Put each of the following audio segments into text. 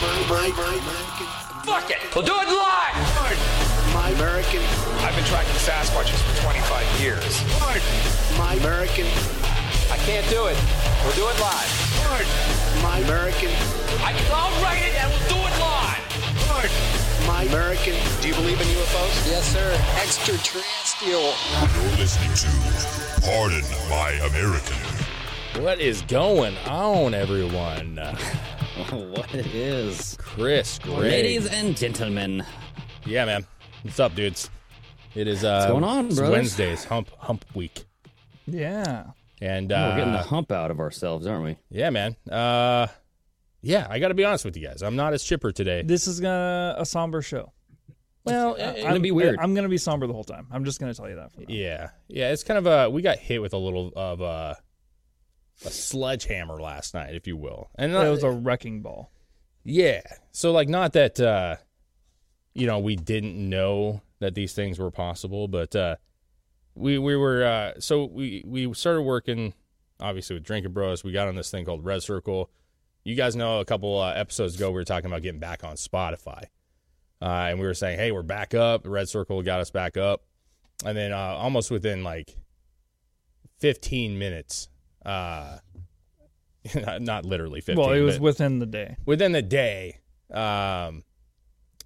My, my, my, my Fuck it. We'll do it live. My American. I've been tracking Sasquatches for 25 years. My American. I can't do it. We'll do it live. My American. I, I'll write it and we'll do it live. My American. Do you believe in UFOs? Yes, sir. Extraterrestrial. You're listening to Pardon My American. What is going on, everyone? what it is. Chris, Greg. Ladies and gentlemen. Yeah, man. What's up, dudes? It is uh, going on, it's? Wednesdays, hump hump week, Yeah. and uh, We're getting the uh, hump out of ourselves, aren't we? yeah, man. Uh, yeah, I got to be honest with you guys. I'm not as chipper today. This is gonna a somber show. Well, It's gonna be weird. I'm gonna be somber the whole time. I'm just gonna tell you that. For now. yeah, yeah. It's kind of a we got hit with a little of a, a sledgehammer last night, if you will, and It was a wrecking ball. Yeah. So like not that uh you know, we didn't know that these things were possible, but uh we we were uh so we we started working obviously with Drinking Bros. We got on this thing called Red Circle. You guys know a couple uh, episodes ago we were talking about getting back on Spotify. Uh and we were saying, "Hey, we're back up. Red Circle got us back up." And then uh almost within like 15 minutes uh not literally 15 well, it was within the day. within the day, um,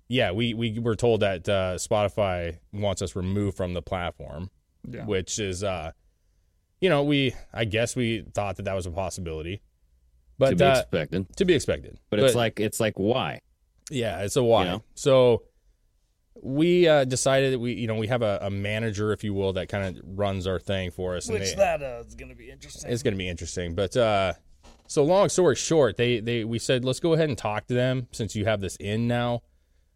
yeah, we, we were told that uh, Spotify wants us removed from the platform, Yeah. which is, uh, you know, we I guess we thought that that was a possibility, but to be uh, expected. to be expected. But, it's like it's like why? yeah, it's a why. You know? So we uh, decided that we, you know, we have a, a manager, if you will, that kind of runs our thing for us. and Which they- that uh, is gonna be interesting. it's going to be interesting. But uh, so long story short, they they we said let's go ahead and talk to them since you have this in now.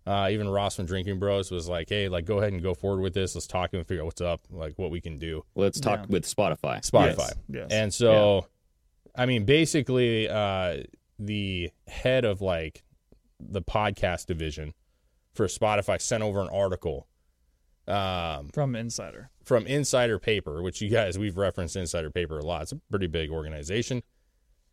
Uh, even Ross from Drinking Bros was like, hey, like go ahead and go forward with this. Let's talk and figure out what's up, like what we can do. Let's talk Yeah. with Spotify. Spotify. Yes. And so, I mean, basically, uh, the head of like the podcast division for Spotify sent over an article um, from Insider. from Insider Paper, which you guys we've referenced Insider Paper a lot. It's a pretty big organization,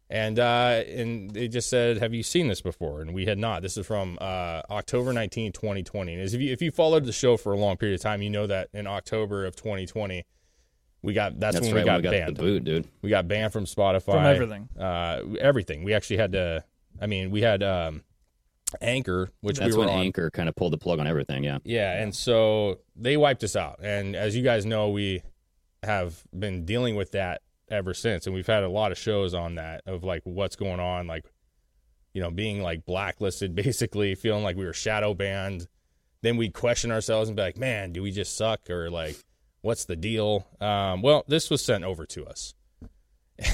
and uh, and they just said, "Have you seen this before?" And we had not. This is from uh, October 19, 2020. And if you if you followed the show for a long period of time, you know that in October of 2020, we got that's, That's when right. we got when we got banned. the boot, dude. We got banned from Spotify. From everything. Uh, everything. We actually had to. I mean, we had um, Anchor, which That's we were when on. Anchor kind of pulled the plug on everything. Yeah. Yeah, and so they wiped us out. And as you guys know, we have been dealing with that ever since. And we've had a lot of shows on that of like what's going on, like, you know, being like blacklisted, basically feeling like we were shadow banned. Then we'd question ourselves and be like, man, do we just suck? Or like, what's the deal? Um, well, this was sent over to us.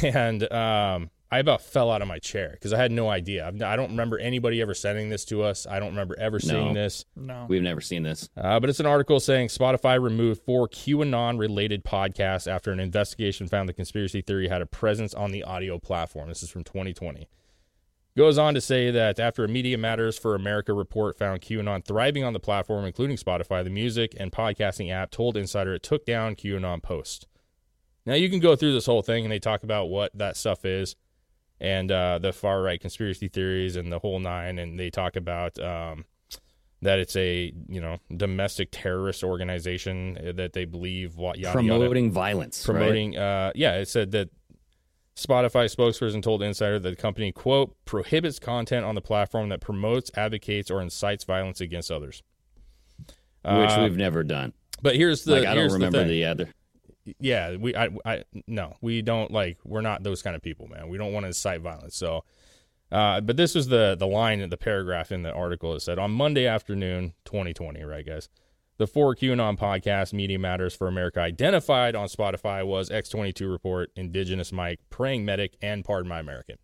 And um, I about fell out of my chair because I had no idea. I've, don't remember anybody ever sending this to us. I don't remember ever seeing No. this. No. We've never seen this. Uh, but it's an article saying Spotify removed four QAnon related podcasts after an investigation found the conspiracy theory had a presence on the audio platform. This is from 2020. Goes on to say that after a Media Matters for America report found QAnon thriving on the platform, including Spotify, the music and podcasting app told Insider it took down QAnon posts. Now you can go through this whole thing and they talk about what that stuff is and uh, the far right conspiracy theories and the whole nine, and they talk about um, that it's a you know domestic terrorist organization that they believe what yada, yada Promoting violence. right? promoting uh yeah it said that spotify spokesperson told insider that the company quote prohibits content on the platform that promotes advocates or incites violence against others which Uh, we've never done. but here's the Like I don't remember the, the, other. Yeah we I, I no we don't like we're not those kind of people man. We don't want to incite violence. So uh, but this was the the line in the paragraph in the article that said on monday afternoon 2020 right guys? The four qanon podcast media matters for america identified on spotify was x22 report indigenous mike praying medic and pardon my american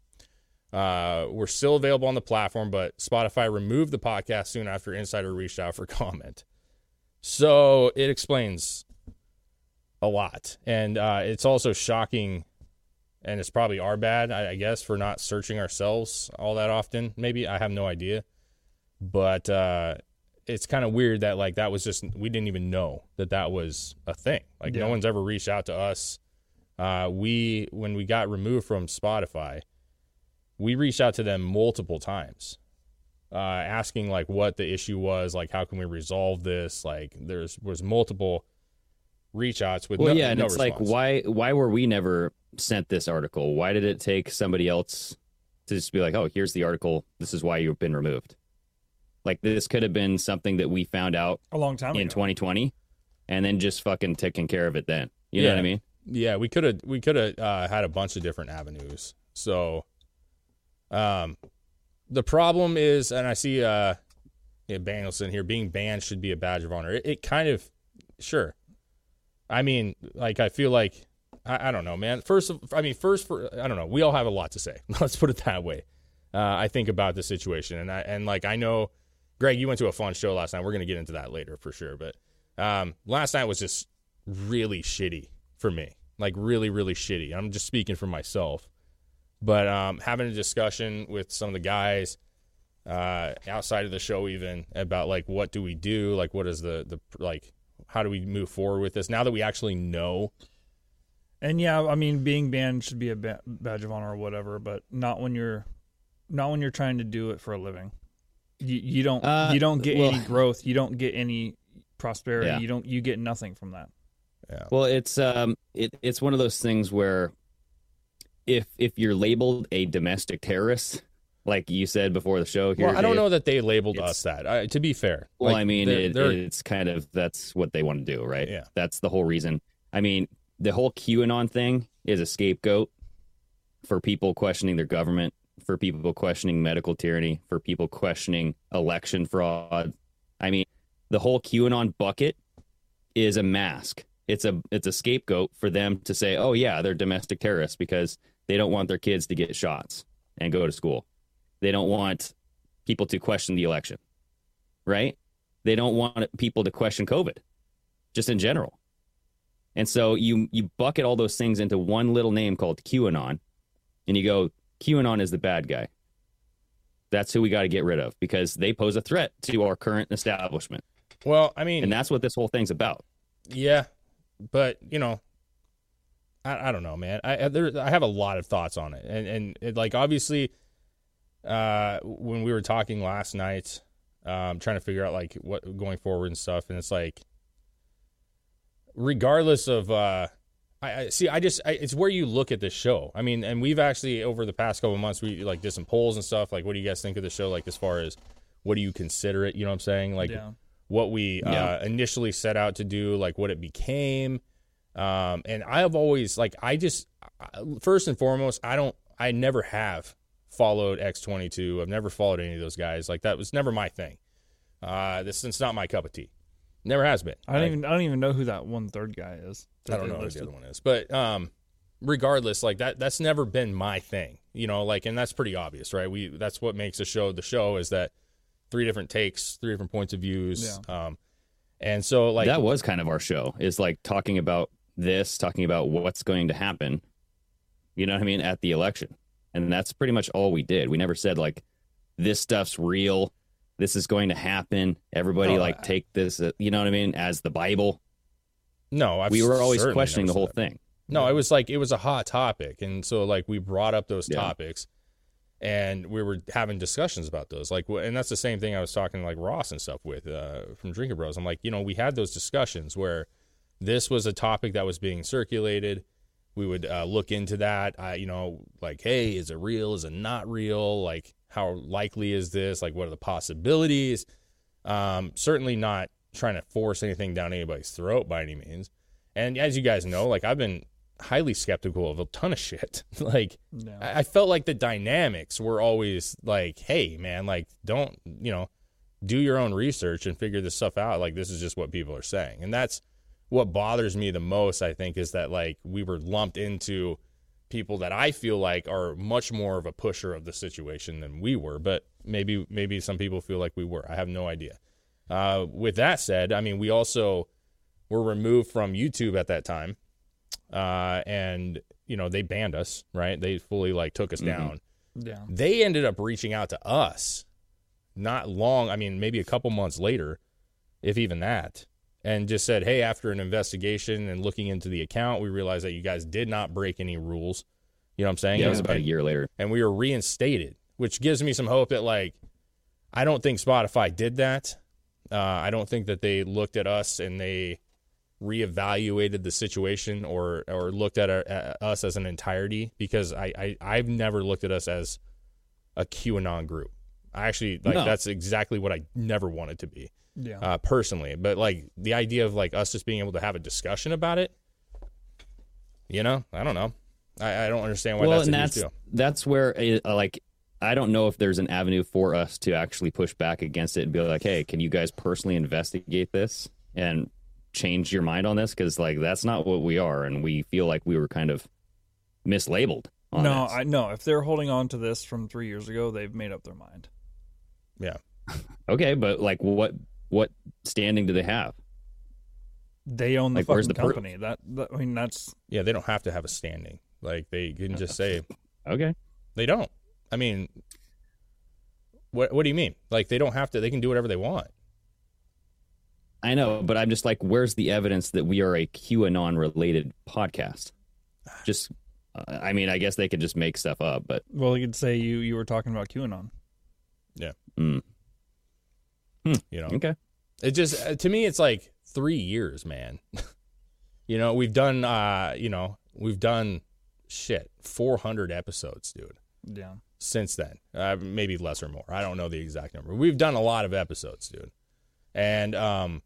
Uh, we're still available on the platform, but Spotify removed the podcast soon after Insider reached out for comment. So it explains a lot, and uh, it's also shocking, and it's probably our bad, I, I guess, for not searching ourselves all that often. Maybe I have no idea, but uh, it's kind of weird that like that was just we didn't even know that that was a thing. Like no one's ever reached out to us. Uh, we when we got removed from Spotify, we reached out to them multiple times, uh, asking like what the issue was, like how can we resolve this. Like there's was multiple reach outs with Well, no, yeah, and no it's like, why why were we never sent this article? Why did it take somebody else to just be like, oh, here's the article. This is why you've been removed. Like this could have been something that we found out A long time in ago. 2020, and then just fucking taking care of it then. You know what I mean? Yeah, we could have we could have uh, had a bunch of different avenues. So, um, the problem is, and I see uh, yeah, Danielson here being banned should be a badge of honor. It, it kind of, sure. I mean, like I feel like I, I don't know, man. First, I mean, first for I don't know. We all have a lot to say. Let's put it that way. Uh, I think about the situation, and I and like I know, Greg, you went to a fun show last night. We're gonna get into that later for sure. But um, last night was just really shitty for me. Like really, really shitty. I'm just speaking for myself. But um, having a discussion with some of the guys uh, outside of the show, even about like what do we do? Like what is the the like how do we move forward with this now that we actually know? And yeah, I mean, being banned should be a ba- badge of honor or whatever, but not when you're not when you're trying to do it for a living. You you don't Uh, you don't get well- any growth. You don't get any prosperity. Yeah. You don't you get nothing from that. yeah. Well, it's um, it, it's one of those things where if if you're labeled a domestic terrorist, like you said before the show, here, Well, I don't Dave, know that they labeled us that. I, to be fair, Well, Like, I mean, they're- it, they're- it's kind of that's what they want to do, right? Yeah. That's the whole reason. I mean, the whole QAnon thing is a scapegoat for people questioning their government, for people questioning medical tyranny, for people questioning election fraud. I mean, the whole QAnon bucket is a mask. It's a it's a scapegoat for them to say, "Oh yeah, they're domestic terrorists because they don't want their kids to get shots and go to school. They don't want people to question the election." Right? They don't want people to question COVID just in general. And so you you bucket all those things into one little name called QAnon and you go QAnon is the bad guy. That's who we got to get rid of because they pose a threat to our current establishment. well, I mean, And that's what this whole thing's about. Yeah, but you know, I, I don't know, man. I I- there I have a lot of thoughts on it, and and it, like obviously, uh, when we were talking last night, um, trying to figure out like what going forward and stuff, and it's like, regardless of, uh, I, I see. I just I, it's where you look at the show. I mean, and we've actually over the past couple of months we like did some polls and stuff. Like, what do you guys think of the show? Like, as far as what do you consider it? You know what I'm saying? Like, Yeah. what we Yeah. uh, initially set out to do, like what it became. Um, and I have always like I just first and foremost, I don't, I never have followed X22. I've never followed any of those guys. Like that was never my thing. Uh, this is not my cup of tea. Never has been. I don't Like, even I don't even know who that one third guy is. I don't they know who the other one is, but um, regardless, like that, that's never been my thing, you know. Like, and that's pretty obvious, right? We that's what makes a show the show is that three different takes, three different points of views, um, and so like that was kind of our show is like talking about this, talking about what's going to happen. You know what I mean at the election, and that's pretty much all we did. We never said like this stuff's real. This is going to happen. Everybody No, like I- take this, uh, you know what I mean, as the Bible. no, I've we were always questioning the whole that. thing. No, it was like it was a hot topic, and so like we brought up those Yeah. topics, and we were having discussions about those. Like, and that's the same thing I was talking like Ross and stuff with uh, from Drinking Bros. I'm like, you know, we had those discussions where this was a topic that was being circulated. We would uh, look into that. Uh, you know, like, hey, is it real? Is it not real? Like, how likely is this? Like, what are the possibilities? Um, certainly not trying to force anything down anybody's throat by any means. And as you guys know, like I've been highly skeptical of a ton of shit. like Yeah. I, I felt like the dynamics were always like, hey man, like don't you know, do your own research and figure this stuff out. Like this is just what people are saying. And that's what bothers me the most, I think, is that like we were lumped into people that I feel like are much more of a pusher of the situation than we were, but maybe maybe some people feel like we were. I have no idea. Uh, with that said, I mean we also were removed from YouTube at that time, uh, and you know they banned us, right? They fully like took us down. Yeah. They ended up reaching out to us, not long. I mean, maybe a couple months later, if even that, and just said, "Hey, after an investigation and looking into the account, we realized that you guys did not break any rules." You know what I'm saying? Yeah, it was about a year later. and we were reinstated, which gives me some hope that like I don't think Spotify did that. Uh, I don't think that they looked at us and they reevaluated the situation or or looked at, our, at us as an entirety because I, I I've never looked at us as a QAnon group. I actually like No. that's exactly what I never wanted to be Yeah. uh, personally. But like the idea of like us just being able to have a discussion about it, you know, I don't know. I, I don't understand why well, that's and a that's deal. that's where uh, like I don't know if there's an avenue for us to actually push back against it and be like, hey, can you guys personally investigate this and change your mind on this? Because like that's not what we are, and we feel like we were kind of mislabeled. No, this. I no. If they're holding on to this from three years ago, they've made up their mind. Yeah. okay, but like what what standing do they have? They own the Like, fucking the proof? company. That, that I mean, that's Yeah, they don't have to have a standing. Like they can just say Okay, they don't. I mean, what what do you mean? Like they don't have to? They can do whatever they want. I know, but I'm just like, where's the evidence that we are a QAnon related podcast? Just, uh, I mean, I guess they could just make stuff up, but well, you could say you you were talking about QAnon. Yeah. Mm, You know, okay. it just uh, to me it's like three years, man. you know, we've done. uh You know, we've done shit 400 episodes, dude. Yeah. Since then, uh, maybe less or more. I don't know the exact number. We've done a lot of episodes, dude. And um,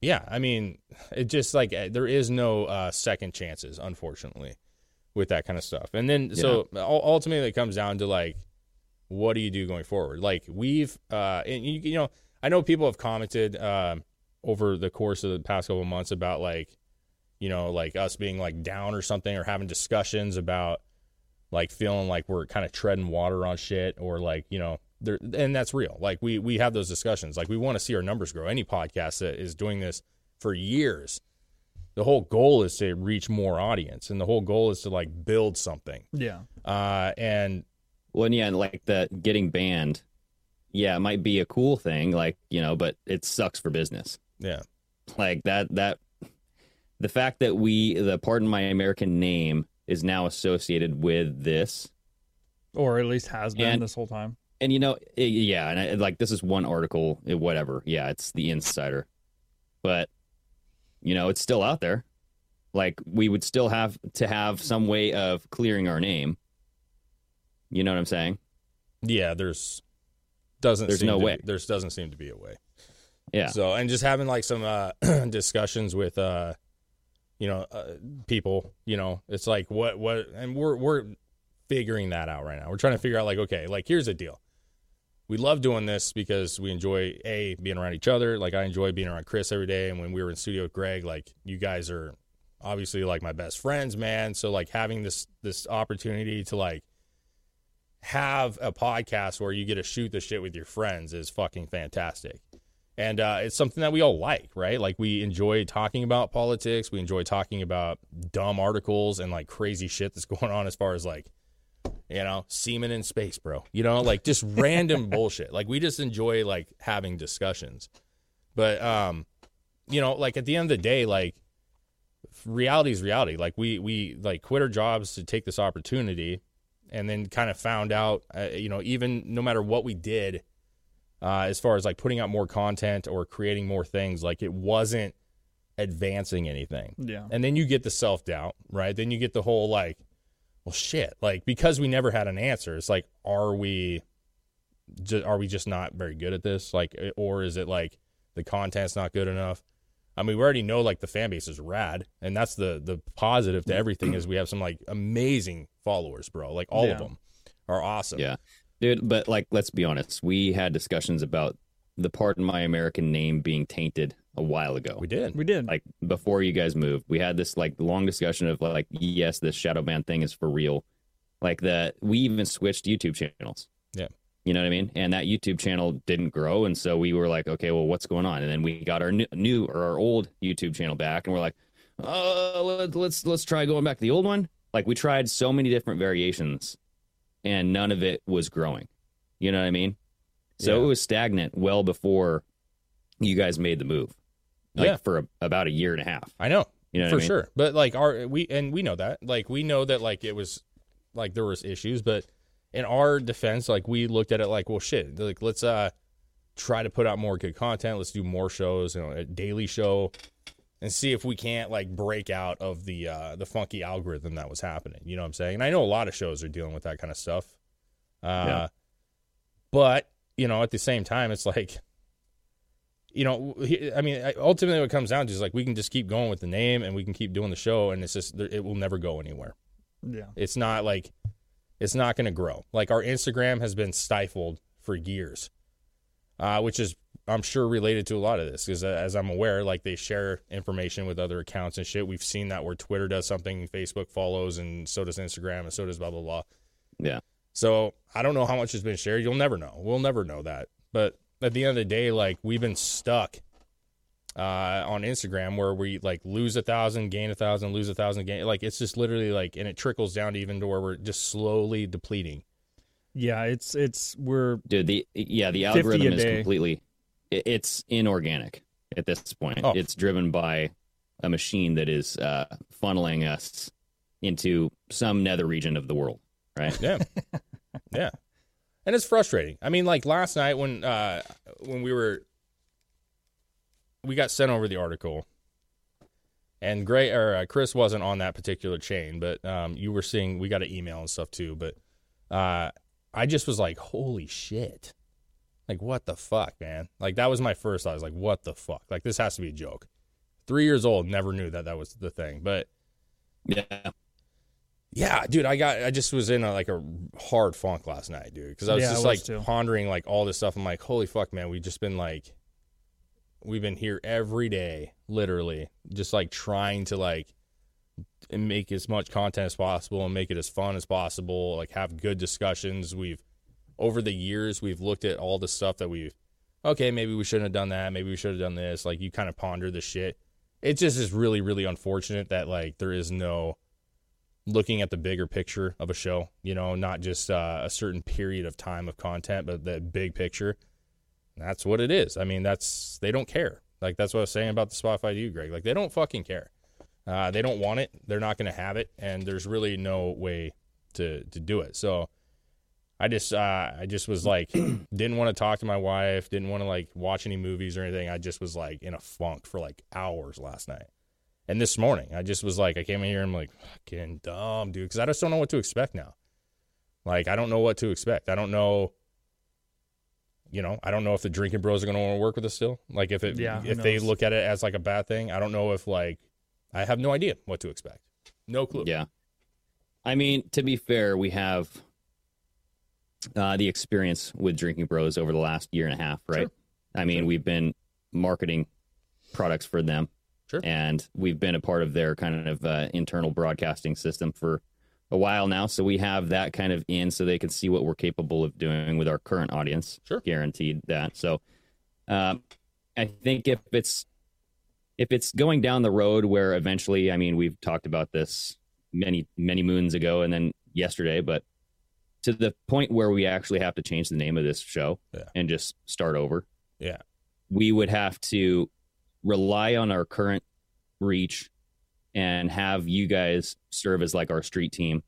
yeah, I mean, it just like uh, there is no uh, second chances, unfortunately, with that kind of stuff. And then so ultimately, it comes down to like, what do you do going forward? Like we've, uh, and you, you know, I know people have commented um over the course of the past couple of months about like, you know, like us being like down or something, or having discussions about like feeling like we're kind of treading water on shit, or like you know, there, and that's real. Like we we have those discussions. Like we want to see our numbers grow. Any podcast that is doing this for years, the whole goal is to reach more audience, and the whole goal is to like build something. Yeah. Uh, and Well, and yeah, like the getting banned. Yeah, it might be a cool thing, like you know, but it sucks for business. yeah, Like that. That the fact that we, the pardon my American name, is now associated with this, Or at least has been And- this whole time. and you know, it, yeah, and I, like this is one article, it- whatever. Yeah, it's the Insider, but you know, it's still out there. Like we would still have to have some way of clearing our name. You know what I'm saying? yeah. There's doesn't There's seem no to way. Be, there's doesn't seem to be a way. Yeah. So and just having like some uh, discussions with uh, you know, uh, people. You know, it's like what what, and we're we're figuring that out right now. We're trying to figure out like, okay, like here's the deal. We love doing this because we enjoy a being around each other. Like I enjoy being around Chris every day, and when we were in studio with Greg, like you guys are obviously like my best friends, man. So like having this this opportunity to like have a podcast where you get to shoot the shit with your friends is fucking fantastic. And uh, it's something that we all like, right? Like we enjoy talking about politics. We enjoy talking about dumb articles and like crazy shit that's going on as far as like, you know, semen in space, bro. You know, like just random bullshit. Like we just enjoy like having discussions. But um, you know, like at the end of the day, like reality is reality. Like we we like quit our jobs to take this opportunity, and then kind of found out, uh, you know, even no matter what we did, uh, as far as like putting out more content or creating more things, like it wasn't advancing anything. Yeah. And then you get the self doubt, right? Then you get the whole like, well, shit, like because we never had an answer. It's like, are we, are we just not very good at this? Like, eh, or is it like the content's not good enough? I mean, we already know like the fan base is rad, and that's the the positive to everything is we have some like amazing followers, bro. Like all of them are awesome. Yeah. Dude, but like let's be honest, we had discussions about the Pardon My American name being tainted a while ago. We did. We did. Like before you guys moved, we had this like long discussion of like, yes, this shadow ban thing is for real. Like that, we even switched YouTube channels. Yeah. You know what I mean? And that YouTube channel didn't grow, and so we were like, okay, well, what's going on? And then we got our new, new or our old YouTube channel back, and we're like, oh, let, let's let's try going back to the old one. Like we tried so many different variations, and none of it was growing. You know what I mean? So Yeah. it was stagnant well before you guys made the move. Like Yeah. for a, about a year and a half. I know. You know what for I mean? sure. But like our we and we know that. Like we know that like it was like there was issues, but in our defense, like we looked at it like, well shit, like let's uh try to put out more good content. Let's do more shows, you know, a daily show and see if we can't like break out of the uh the funky algorithm that was happening. You know what I'm saying? And I know a lot of shows are dealing with that kind of stuff. Uh Yeah. but, you know, at the same time it's like you know, I mean, ultimately, what it comes down to is like we can just keep going with the name and we can keep doing the show, and it's just it will never go anywhere. yeah. It's not like it's not going to grow. Like our Instagram has been stifled for years, uh, which is I'm sure related to a lot of this because as I'm aware, like they share information with other accounts and shit. We've seen that where Twitter does something, Facebook follows, and so does Instagram, and so does blah blah blah. Yeah. So I don't know how much has been shared. You'll never know. We'll never know that. But at the end of the day, like we've been stuck uh, on Instagram where we like lose a thousand, gain a thousand, lose a thousand, gain. Like it's just literally like, and it trickles down to even to where we're just slowly depleting. Yeah, it's it's we're Dude, the yeah, the algorithm is completely it, it's inorganic at this point. Oh. It's driven by a machine that is uh, funneling us into some nether region of the world, right? Yeah, yeah, and it's frustrating. I mean, like last night when uh when we were we got sent over the article, and Gray or uh, Chris wasn't on that particular chain, but um you were seeing we got an email and stuff too. But uh I just was like, holy shit. Like what the fuck, man? Like that was my first thought. I was like, what the fuck? Like this has to be a joke. Three years old, never knew that that was the thing. But Yeah. yeah, dude, I got I just was in a, like a hard funk last night, dude, because I was Yeah, I just was like too. pondering like all this stuff. I'm like, holy fuck, man, we've just been like, we've been here every day, literally, just like trying to like make as much content as possible and make it as fun as possible, like have good discussions. We've over the years we've looked at all the stuff that we've okay, maybe we shouldn't have done that, maybe we should have done this. Like you kind of ponder the shit. It just is really, really unfortunate that like there is no looking at the bigger picture of a show, you know, not just uh, a certain period of time of content, but the big picture. That's what it is. I mean, that's they don't care. Like that's what I was saying about the Spotify to you, Greg. Like they don't fucking care. Uh, they don't want it. They're not going to have it, and there's really no way to to do it. So I just uh, I just was like didn't want to talk to my wife, didn't want to like watch any movies or anything. I just was like in a funk for like hours last night. And this morning, I just was like, I came in here and I'm like, fucking dumb, dude, because I just don't know what to expect now. Like, I don't know what to expect. I don't know, you know, I don't know if the drinking bros are going to want to work with us still. Like, if it, Yeah, if they look at it as like a bad thing, I don't know if like, I have no idea what to expect. No clue. Yeah. I mean, to be fair, we have uh, the experience with Drinking Bros over the last year and a half, right? Sure. I mean, we've been marketing products for them. Sure. And we've been a part of their kind of uh, internal broadcasting system for a while now. So we have that kind of in so they can see what we're capable of doing with our current audience. Sure. Guaranteed that. So um, I think if it's if it's going down the road where eventually, I mean, we've talked about this many many moons ago and then yesterday, but to the point where we actually have to change the name of this show Yeah. and just start over, Yeah. we would have to rely on our current reach and have you guys serve as like our street team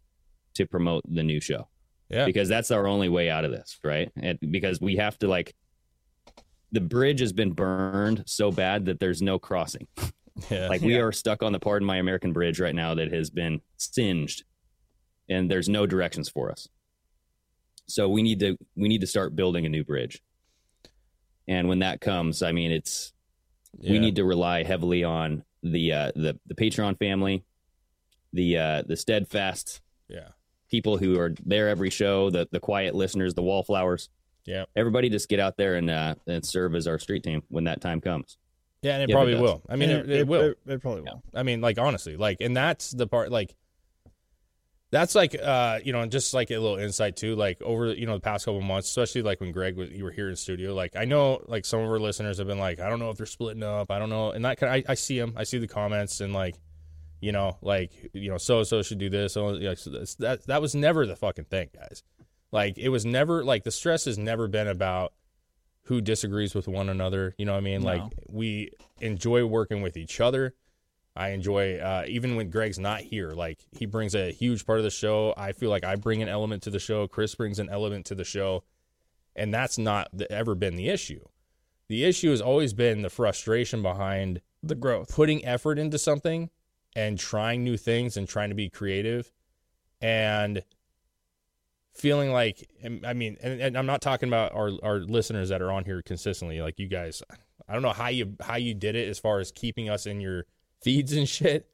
to promote the new show Yeah. because that's our only way out of this, right? And because we have to like the bridge has been burned so bad that there's no crossing. Yeah. Like we Yeah. are stuck on the Pardon My American bridge right now that has been singed, and there's no directions for us. So we need to we need to start building a new bridge. And when that comes, I mean, it's we need to rely heavily on the uh, the the Patreon family, the uh, the steadfast yeah. people who are there every show, the the quiet listeners, the wallflowers. Yeah. Everybody just get out there and uh, and serve as our street team when that time comes. Yeah, and it Yeah, probably does. will. I mean, And it, it, will. It, it probably will. I mean, like honestly, like, and that's the part, like, that's like, uh, you know, and just like a little insight too, like over, you know, the past couple months, especially like when Greg was, you were here in studio, like I know, like some of our listeners have been like, I don't know if they're splitting up, I don't know, and that kind, I, I see them, I see the comments, and like, you know, like, you know, so so should do this, so like, so that's- that that was never the fucking thing, guys. Like, it was never like the stress has never been about who disagrees with one another. You know what I mean? No. Like we enjoy working with each other. I enjoy uh, even when Greg's not here. Like he brings a huge part of the show. I feel like I bring an element to the show. Chris brings an element to the show, and that's not the, ever been the issue. The issue has always been the frustration behind The growth. putting effort into something and trying new things and trying to be creative and feeling like I mean and, and I'm not talking about our our listeners that are on here consistently like you guys I don't know how you how you did it as far as keeping us in your feeds and shit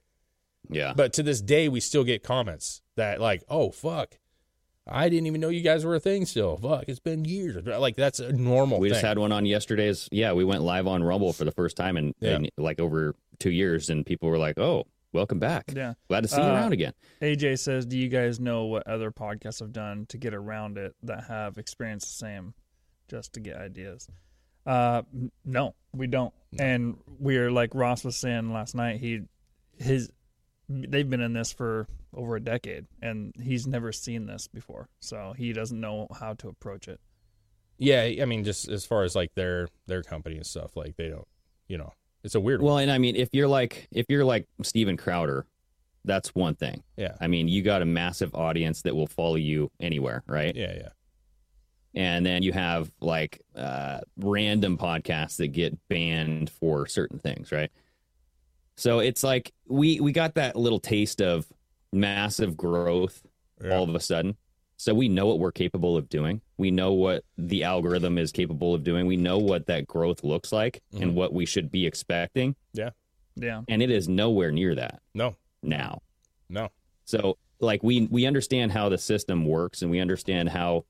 Yeah. but to this day we still get comments that like oh fuck I didn't even know you guys were a thing still fuck it's been years like that's a normal we thing just had one on yesterday's. Yeah, we went live on Rumble for the first time in, Yeah. in like over two years, and people were like, "Oh, welcome back. Yeah. Glad to see you Uh, around again." AJ says, "Do you guys know what other podcasts have done to get around it that have experienced the same, just to get ideas?" Uh, no, we don't. And we're like Ross was saying last night. He, his, they've been in this for over a decade, and he's never seen this before, so he doesn't know how to approach it. yeah I mean just as far as like their their company and stuff like they don't you know it's a weird one. Well, and I mean, if you're like if you're like Steven Crowder, that's one thing. yeah I mean, you got a massive audience that will follow you anywhere, right? yeah yeah And then you have like uh, random podcasts that get banned for certain things, right? So it's like we we got that little taste of massive growth Yeah. all of a sudden. So we know what we're capable of doing. We know what the algorithm is capable of doing. We know what that growth looks like and what we should be expecting. Yeah. Yeah, And it is nowhere near that no now. no So like we we understand how the system works and we understand how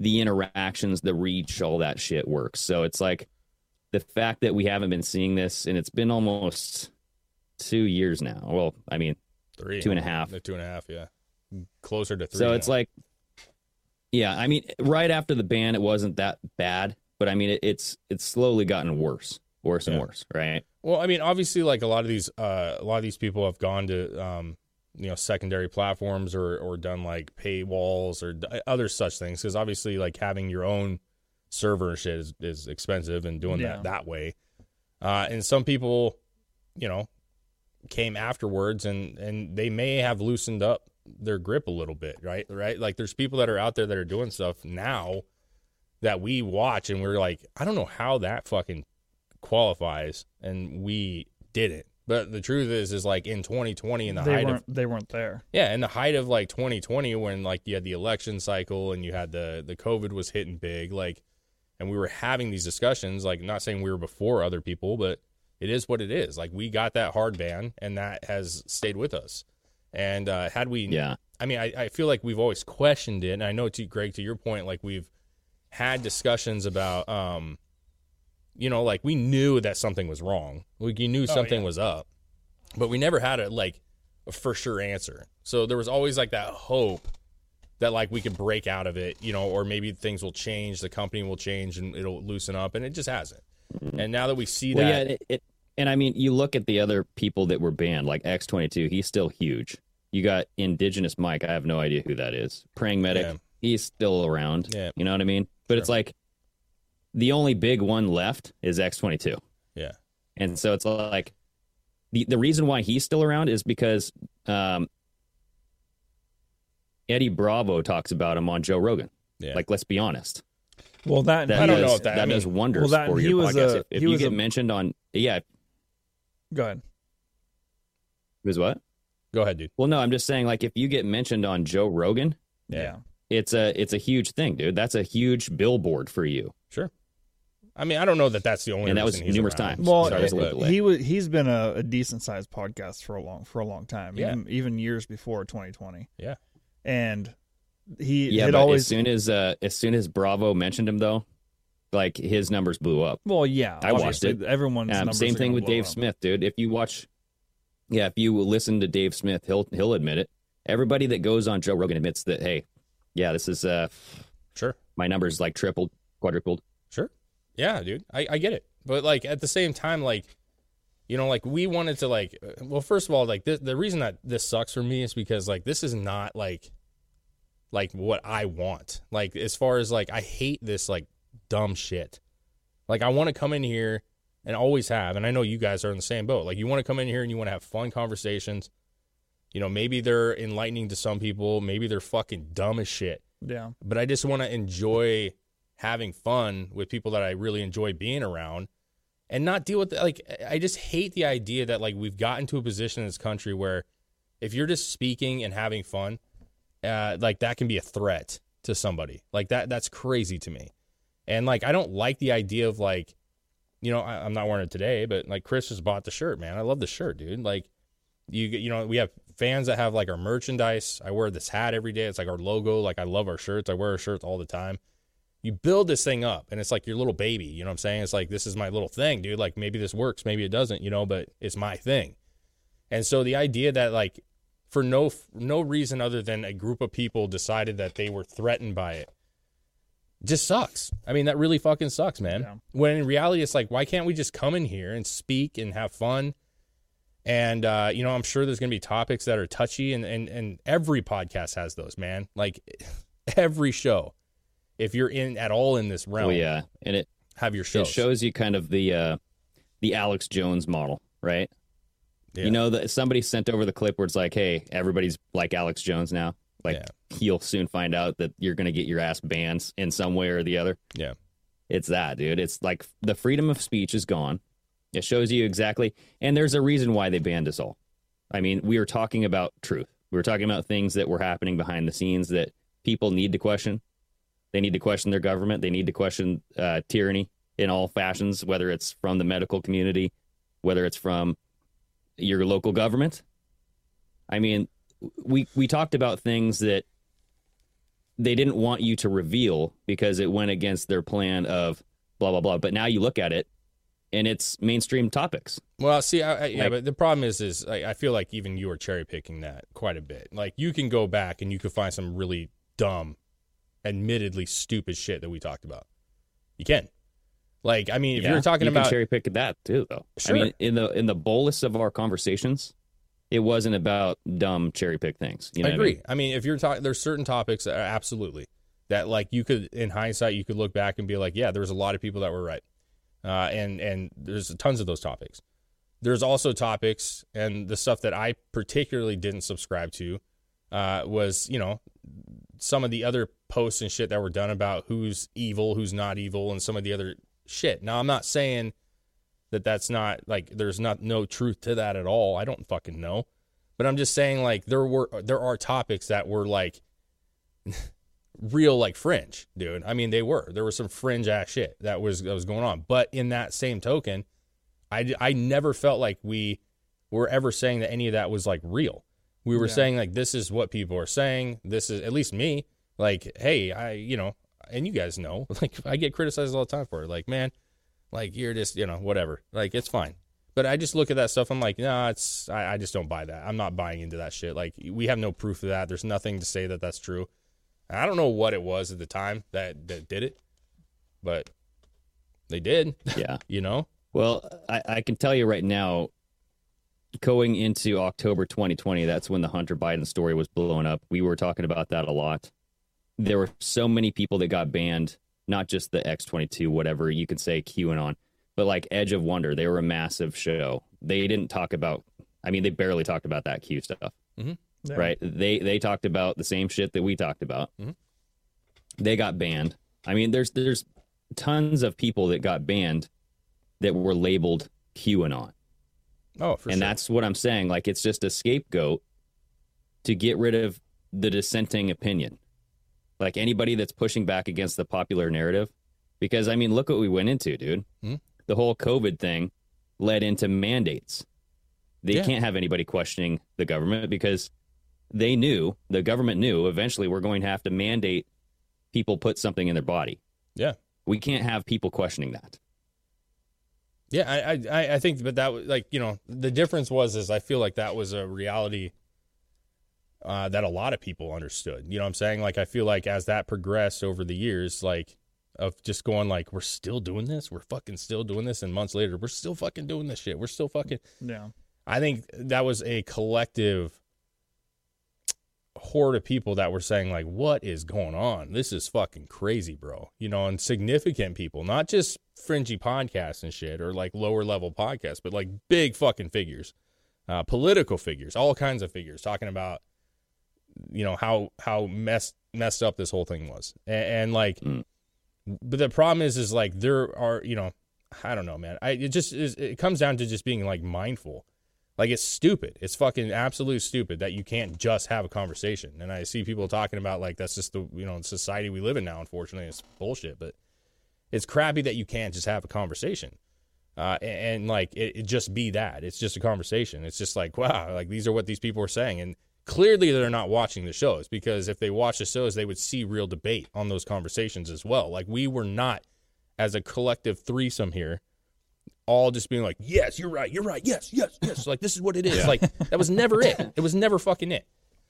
the interactions, the reach, all that shit works. So it's like the fact that we haven't been seeing this and it's been almost two years now. Well, I mean, three Two and a half. Two and a half yeah closer to three so it's now. like yeah, I mean, right after the ban it wasn't that bad, but I mean it, it's it's slowly gotten worse, worse and Yeah. worse, right? Well, I mean, obviously, like a lot of these, uh, a lot of these people have gone to, um, you know, secondary platforms or or done like paywalls or d- other such things. Because obviously, like having your own server and shit is, is expensive, and doing Yeah. that that way. Uh, and some people, you know, came afterwards, and and they may have loosened up their grip a little bit, right? Right? Like there's people that are out there that are doing stuff now that we watch, and we're like, I don't know how that fucking qualifies and we didn't. But the truth is is like in 2020 in the they height weren't. of they weren't there. yeah, in the height of like 2020 when like you had the election cycle and you had the the COVID was hitting big like and we were having these discussions like not saying we were before other people but it is what it is. Like we got that hard ban and that has stayed with us. And uh had we Yeah. I mean, I, I feel like we've always questioned it, and I know to Greg, to your point, like we've had discussions about, um, you know, like we knew that something was wrong, like you knew oh, something yeah. was up, but we never had a like a for sure answer. So there was always like that hope that like we could break out of it, you know, or maybe things will change, the company will change, and it'll loosen up, and it just hasn't. Mm-hmm. And now that we see Well, that, yeah, it, it, and I mean, you look at the other people that were banned, like X22, he's still huge. You got Indigenous Mike, I have no idea who that is. Praying Medic, Yeah. he's still around. Yeah. You know what I mean? But it's like the only big one left is X22. yeah, And so it's like the, the reason why he's still around is because um, Eddie Bravo talks about him on Joe Rogan. yeah, Like, let's be honest. Well, that That I don't does, know if that- I does wonders Well, that- for he your podcast. a- if if you get a- mentioned on, yeah, Go ahead. who's what? go ahead, dude. Well, no, I'm just saying, like, if you get mentioned on Joe Rogan, Yeah. it's a it's a huge thing, dude. That's a huge billboard for you. Sure. I mean, I don't know that that's the only And that was he's numerous around. times. Well, Sorry, it's a little delay. he was he's been a, a decent sized podcast for a long for a long time, Yeah. even, even years before 2020. Yeah. And he Yeah, had but always as soon as uh, as soon as Bravo mentioned him, though, like his numbers blew up. well, yeah, I watched it. Everyone's Um, numbers same thing with Dave up. Smith, dude. If you watch, yeah, if you listen to Dave Smith, he'll he'll admit it. Everybody that goes on Joe Rogan admits that, hey, yeah, this is uh, Sure. my numbers like tripled, quadrupled. Sure. Yeah, dude. I, I get it. But like at the same time, like, you know, like we wanted to like uh, well, first of all, like this, the reason that this sucks for me is because like this is not like like what I want. Like as far as like I hate this like dumb shit. Like I want to come in here and always have, and I know you guys are in the same boat. Like you want to come in here and you want to have fun conversations. You know, maybe they're enlightening to some people, maybe they're fucking dumb as shit Yeah, but I just want to enjoy having fun with people that I really enjoy being around and not deal with like I just hate the idea that like we've gotten to a position in this country where if you're just speaking and having fun uh like that can be a threat to somebody. Like that that's crazy to me. And like I don't like the idea of like you know, I, I'm not wearing it today, but like Chris just bought the shirt, man. I love the shirt, dude. Like you you know we have fans that have like our merchandise i wear this hat every day it's like our logo like i love our shirts i wear our shirts all the time you build this thing up and it's like your little baby you know what i'm saying? It's like this is my little thing dude. Like maybe this works maybe it doesn't you know but it's my thing. And so the idea that like for no no reason other than a group of people decided that they were threatened by it just sucks. I mean that really fucking sucks man. Yeah. when in reality it's like why can't we just come in here and speak and have fun? And uh, you know, I'm sure there's gonna be topics that are touchy, and and and every podcast has those, man. Like every show, if you're in at all in this realm, Oh yeah, and it have your shows. it shows you kind of the uh, the Alex Jones model, right? Yeah. You know that somebody sent over the clip where it's like, hey, everybody's like Alex Jones now. Like Yeah. he'll soon find out that you're gonna get your ass banned in some way or the other. yeah, It's that, dude. It's like the freedom of speech is gone. It shows you exactly, and there's a reason why they banned us all. I mean, we were talking about truth. We were talking about things that were happening behind the scenes that people need to question. They need to question their government. They need to question uh, tyranny in all fashions, whether it's from the medical community, whether it's from your local government. I mean, we we talked about things that they didn't want you to reveal because it went against their plan of blah blah blah. But now you look at it, and it's mainstream topics. Well, see, I, I, yeah, Like- but the problem is, is I, I feel like even you are cherry picking that quite a bit. Like you can go back and you can find some really dumb, admittedly stupid shit that we talked about. You can. Like, I mean, if Yeah, you're talking you about cherry pick that too, though. Sure. I mean, in the in the bolus of our conversations, it wasn't about dumb cherry pick things. You know I agree. mean? I mean, if you're talking, there's certain topics that are absolutely that like you could, in hindsight, you could look back and be like, yeah, there was a lot of people that were right, uh, and and there's tons of those topics. There's also topics and the stuff that I particularly didn't subscribe to uh, was you know some of the other posts and shit that were done about who's evil, who's not evil, and some of the other shit. Now I'm not saying that that's not like there's not no truth to that at all. I don't fucking know. But I'm just saying like there were there are topics that were like real like fringe, dude. I mean they were. There was some fringe ass shit that was that was going on. But in that same token, I I never felt like we were ever saying that any of that was like real. We were Yeah. saying like this is what people are saying. This is at least me. Like, hey, I you know, and you guys know, like I get criticized all the time for it. Like, man, like you're just you know whatever. Like it's fine. But I just look at that stuff. I'm like, nah, it's I, I just don't buy that. I'm not buying into that shit. Like we have no proof of that. There's nothing to say that that's true. I don't know what it was at the time that that did it, but they did. Yeah. You know. Well, I, I can tell you right now, going into October 2020, that's when the Hunter Biden story was blowing up. We were talking about that a lot. There were so many people that got banned, not just the X22, whatever you can say QAnon, but like Edge of Wonder. They were a massive show. They didn't talk about, I mean, they barely talked about that Q stuff, Yeah. right? They they talked about the same shit that we talked about. Mhm. They got banned. I mean, there's there's tons of people that got banned that were labeled QAnon. Oh, for and sure. that's what I'm saying. Like it's just a scapegoat to get rid of the dissenting opinion. Like anybody that's pushing back against the popular narrative. Because I mean, look what we went into, dude. Hmm. The whole COVID thing led into mandates. They Yeah. can't have anybody questioning the government because they knew, the government knew, eventually we're going to have to mandate people put something in their body. Yeah. We can't have people questioning that. Yeah, I, I, I think, but that was like, you know, the difference was is I feel like that was a reality uh, that a lot of people understood. You know what I'm saying? Like, I feel like as that progressed over the years, like, of just going like, we're still doing this, we're fucking still doing this, and months later, we're still fucking doing this shit. We're still fucking. Yeah. I think that was a collective horde of people that were saying like what is going on? This is fucking crazy bro. You know and significant people not just fringy podcasts and shit or like lower level podcasts but like big fucking figures uh, political figures all kinds of figures talking about you know how how messed messed up this whole thing was. And, and like Mm. but the problem is is like there are you know i don't know man. I it just is it comes down to just being like mindful like it's stupid. It's fucking absolute stupid that you can't just have a conversation. And I see people talking about like that's just the you know society we live in now. Unfortunately, it's bullshit. But it's crappy that you can't just have a conversation. Uh, and, and like it, it just be that. It's just a conversation. It's just like wow, like these are what these people are saying, and clearly they're not watching the shows because if they watch the shows, they would see real debate on those conversations as well. Like we were not as a collective threesome here all just being like, yes, you're right, you're right, yes, yes, yes. Like this is what it is. Like that was never it. It was never fucking it.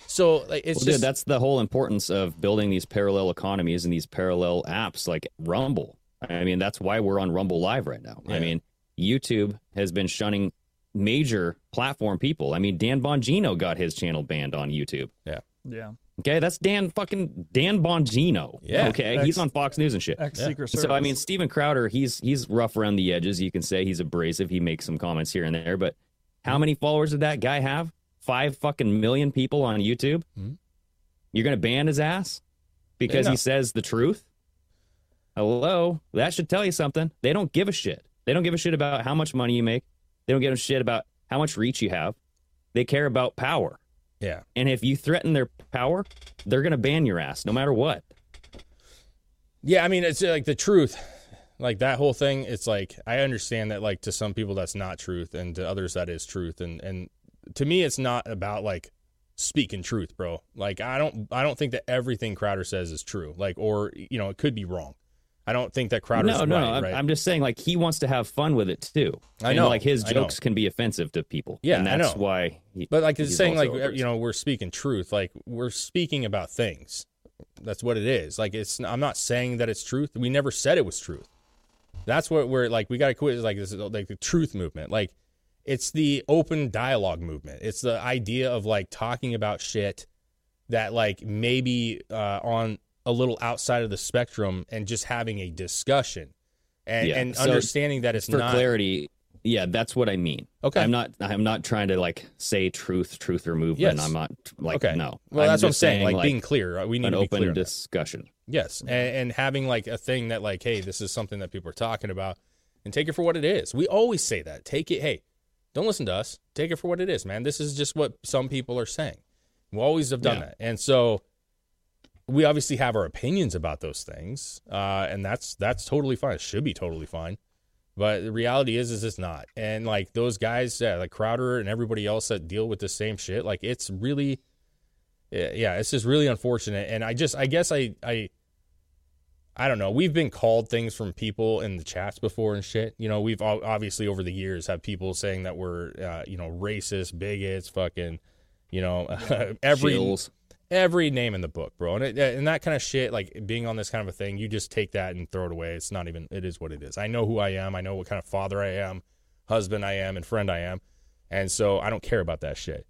So like it's Well, just dude, that's the whole importance of building these parallel economies and these parallel apps like Rumble. I mean, that's why we're on Rumble Live right now. Yeah. I mean, YouTube has been shunning major platform people. I mean, Dan Bongino got his channel banned on YouTube. yeah. Yeah. Okay, that's Dan fucking Dan Bongino. Yeah. Okay, Ex- he's on Fox News and shit. Ex Secret Service. So I mean, Steven Crowder, he's he's rough around the edges. You can say he's abrasive. He makes some comments here and there, but how many followers did that guy have? Five fucking million people on YouTube. Mhm. You're gonna ban his ass because Yeah. he says the truth? Hello, that should tell you something. They don't give a shit. They don't give a shit about how much money you make. They don't give a shit about how much reach you have. They care about power. Yeah. And if you threaten their power, they're gonna ban your ass no matter what. Yeah, I mean, it's like the truth. Like that whole thing, it's like I understand that like to some people that's not truth and to others that is truth and and to me it's not about like speaking truth, bro. Like I don't I don't think that everything Crowder says is true. Like or you know, it could be wrong. I don't think that Crowder's no, no, right, no. I'm, right? I'm just saying, like he wants to have fun with it too. I And, know, like his jokes can be offensive to people. Yeah, and that's why. He, But like it's he's saying, like you know, we're speaking truth. Like we're speaking about things. That's what it is. Like it's. I'm not saying that it's truth. We never said it was truth. That's what we're like. We got to quit. Like this is like the truth movement. Like it's the open dialogue movement. It's the idea of like talking about shit that like maybe uh, on a little outside of the spectrum and just having a discussion and Yeah, and so understanding that it's for not clarity. Yeah, that's what I mean. Okay. I'm not. I'm not trying to like say truth, truth or movement. Yes. I'm not like okay. no. Well, that's what I'm saying. Like, being clear. We need an to be open that. discussion. Yes, and, and having like a thing that like, hey, this is something that people are talking about, and take it for what it is. We always say that. Take it. Hey, don't listen to us. Take it for what it is, man. This is just what some people are saying. We always have done Yeah. that, and so we obviously have our opinions about those things, uh, and that's that's totally fine. It should be totally fine. But the reality is, is it's not. And like those guys, yeah, like Crowder and everybody else that deal with the same shit, like it's really, yeah, it's just really unfortunate. And I just, I guess I, I, I don't know. We've been called things from people in the chats before and shit. You know, we've obviously over the years had people saying that we're, uh, you know, racist, bigots, fucking, you know, every Chills. Every name in the book, bro. And it, and that kind of shit, like being on this kind of a thing, you just take that and throw it away. It's not even. It is what it is. I know who I am. I know what kind of father I am, husband I am, and friend I am, and so I don't care about that shit.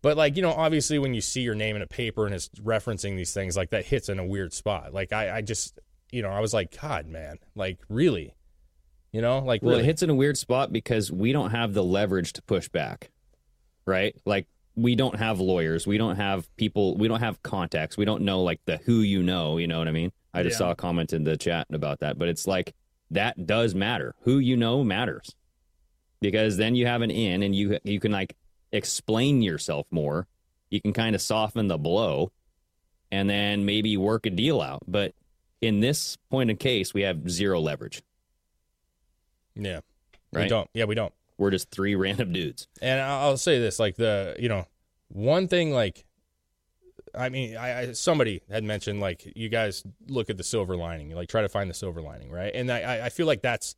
But like you know, obviously when you see your name in a paper and it's referencing these things, like that hits in a weird spot. Like I, I just, you know, I was like, God, man, like really, you know, like Well, really. it hits in a weird spot because we don't have the leverage to push back, right? Like we don't have lawyers, we don't have people, we don't have contacts, we don't know like the who you know. You know what I mean? I just Yeah. saw a comment in the chat about that, but it's like that does matter. Who you know matters because then you have an in, and you you can like explain yourself more. You can kind of soften the blow, and then maybe work a deal out. But in this point of case, we have zero leverage. yeah, we don't. Yeah, we don't. We're just three random dudes. And I'll say this, like the, you know, one thing like I mean, I, I somebody had mentioned like you guys look at the silver lining, like try to find the silver lining, right? And I, I- feel like that's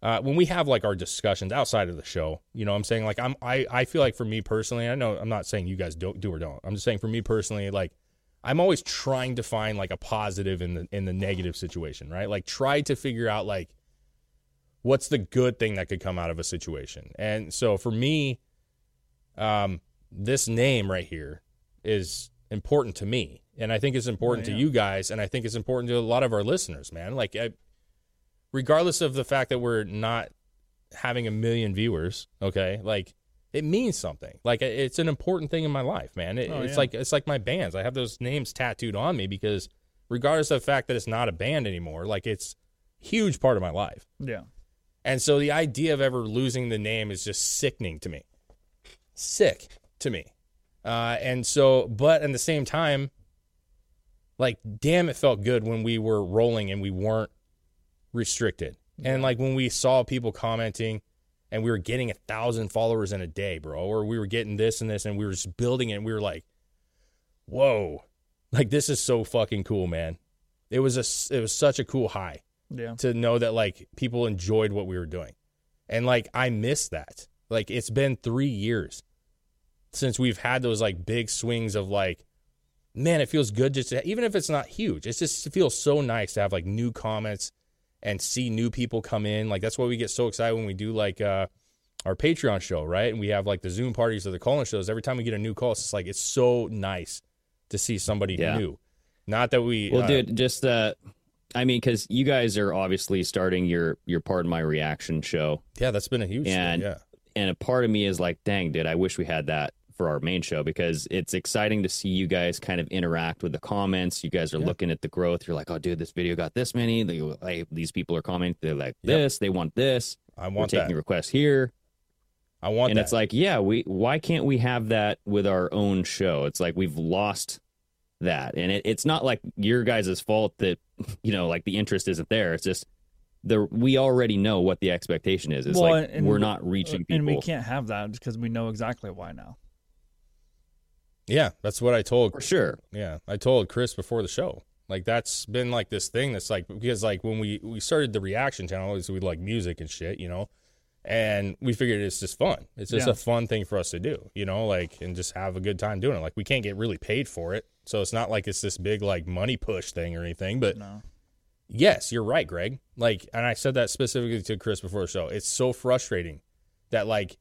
uh, when we have like our discussions outside of the show. You know, I'm saying like I'm I I feel like for me personally, I know I'm not saying you guys don't do or don't. I'm just saying for me personally, like I'm always trying to find like a positive in the in the negative situation, right? Like try to figure out like what's the good thing that could come out of a situation. And so for me, um, this name right here is important to me, and I think it's important Oh, yeah. to you guys, and I think it's important to a lot of our listeners, man. Like, I, regardless of the fact that we're not having a million viewers, okay, like it means something. Like it's an important thing in my life, man. It, Oh, it's yeah. like it's like my bands. I have those names tattooed on me because regardless of the fact that it's not a band anymore, like it's huge part of my life. Yeah. And so the idea of ever losing the name is just sickening to me. Sick to me. Uh, and so, but at the same time, like, damn, it felt good when we were rolling and we weren't restricted. And like when we saw people commenting and we were getting a thousand followers in a day, bro, or we were getting this and this and we were just building it and we were like, whoa, like this is so fucking cool, man. It was a, it was such a cool high Yeah. to know that like people enjoyed what we were doing. And like I miss that. Like it's been 3 years since we've had those like big swings of like man, it feels good just to, even if it's not huge. It just feels so nice to have like new comments and see new people come in. Like that's why we get so excited when we do like uh our Patreon show, right? And we have like the Zoom parties or the call-in shows. Every time we get a new call, it's just like it's so nice to see somebody Yeah. new. Not that we Well, uh, dude, just uh, I mean, because you guys are obviously starting your your part of my reaction show, yeah, that's been a huge And- thing. Yeah. and a part of me is like, dang, dude, I wish we had that for our main show because it's exciting to see you guys kind of interact with the comments. You guys are Yeah. looking at the growth. You're like, oh, dude, this video got this many. They, like, these people are commenting. They're like Yep. this. They want this. I We're want taking that. requests here. I want and that. it's like, yeah, we why can't we have that with our own show? It's like we've lost that, and it, it's not like your guys' fault that you know, like the interest isn't there. It's just the we already know what the expectation is. It's Well, like and- we're not reaching people. And we can't have that because we know exactly why now. Yeah, that's what I told. for sure. Yeah, I told Chris before the show. Like that's been like this thing that's like because like when we we started the reaction channel, is we like music and shit, you know, and we figured it's just fun. It's just Yeah. a fun thing for us to do, you know, like and just have a good time doing it. Like we can't get really paid for it, so it's not like it's this big like money push thing or anything. But No. yes, you're right, Greg. Like, and I said that specifically to Chris before the show. It's so frustrating that like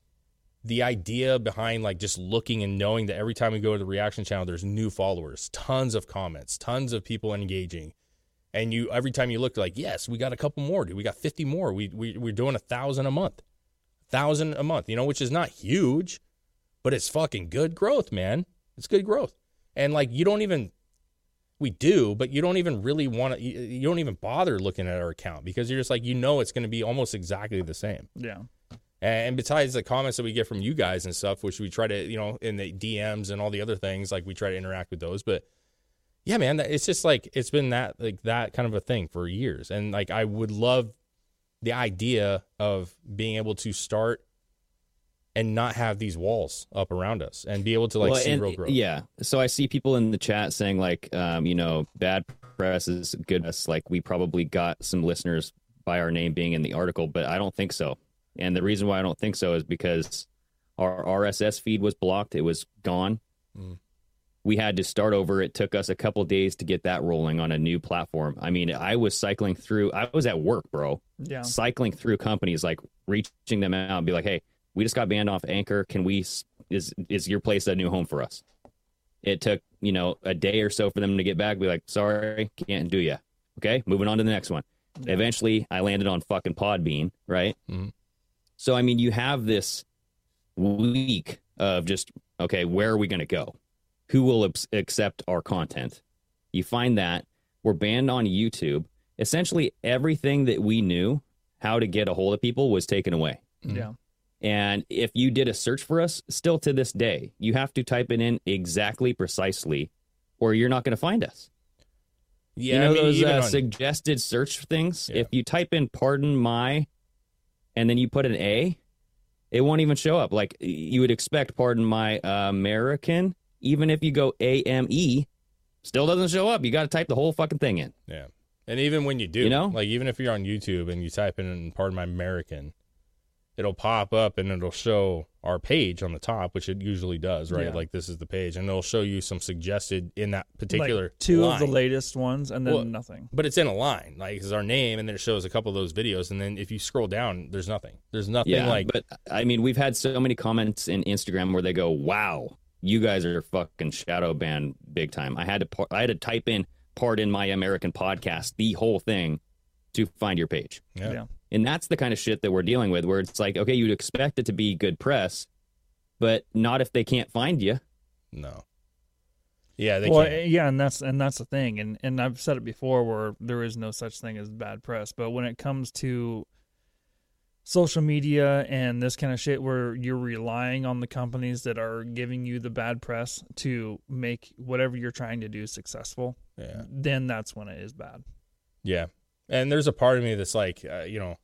the idea behind like just looking and knowing that every time we go to the reaction channel, there's new followers, tons of comments, tons of people engaging. And you every time you look like, yes, we got a couple more, dude. We got 50 more. We we we're doing a thousand a month. Thousand a month, you know, which is not huge, but it's fucking good growth, man. It's good growth. And like you don't even we do, but you don't even really want to you, don't even bother looking at our account because you're just like you know it's going to be almost exactly the same. Yeah. And besides the comments that we get from you guys and stuff, which we try to, you know, in the DMs and all the other things, like we try to interact with those. But yeah, man, it's just like it's been that like that kind of a thing for years. And like I would love the idea of being able to start and not have these walls up around us and be able to like Well, see and- real growth. Yeah. So I see people in the chat saying like, um, you know, bad press is good press. Like we probably got some listeners by our name being in the article, but I don't think so. And the reason why I don't think so is because our RSS feed was blocked. It was gone. Mm. We had to start over. It took us a couple days to get that rolling on a new platform. I mean, I was cycling through. I was at work, bro Yeah. cycling through companies like reaching them out and be like hey we just got banned off anchor. Can we is is your place a new home for us? It took you know a day or so for them to get back be like sorry can't do ya. Okay moving on to the next one. Yeah. eventually i landed on fucking podbean right? Mhm. so i mean you have this week of just okay where are we going to go? Who will abs- accept our content? You find that we're banned on youtube. Essentially everything that we knew how to get a hold of people was taken away. Yeah. And if you did a search for us, still to this day, you have to type it in exactly precisely or you're not going to find us. Yeah, you know I mean, those uh, on- suggested search things? Yeah. If you type in pardon my and then you put an A, it won't even show up. Like you would expect pardon my American even if you go AME, still doesn't show up. You got to type the whole fucking thing in. Yeah. And even when you do, You know? like even if you're on YouTube and you type in "Pardon My American," it'll pop up and it'll show our page on the top, which it usually does, right? Yeah. Like this is the page, and it'll show you some suggested in that particular like two of the latest ones, and then Well, nothing. But it's in a line, like it's our name, and then it shows a couple of those videos, and then if you scroll down, there's nothing. There's nothing Yeah, like but I mean, we've had so many comments in Instagram where they go, "Wow, you guys are fucking shadow banned big time." I had to par- I had to type in "Pardon My American Podcast" the whole thing to find your page, yeah. Yeah. And that's the kind of shit that we're dealing with. Where it's like, okay, you'd expect it to be good press, but not if they can't find you. no. Yeah, they well, can't. yeah, and that's and that's the thing, and and I've said it before, where there is no such thing as bad press, but when it comes to social media and this kind of shit, where you're relying on the companies that are giving you the bad press to make whatever you're trying to do successful, Yeah. then that's when it is bad. Yeah. And there's a part of me that's like, uh, you know,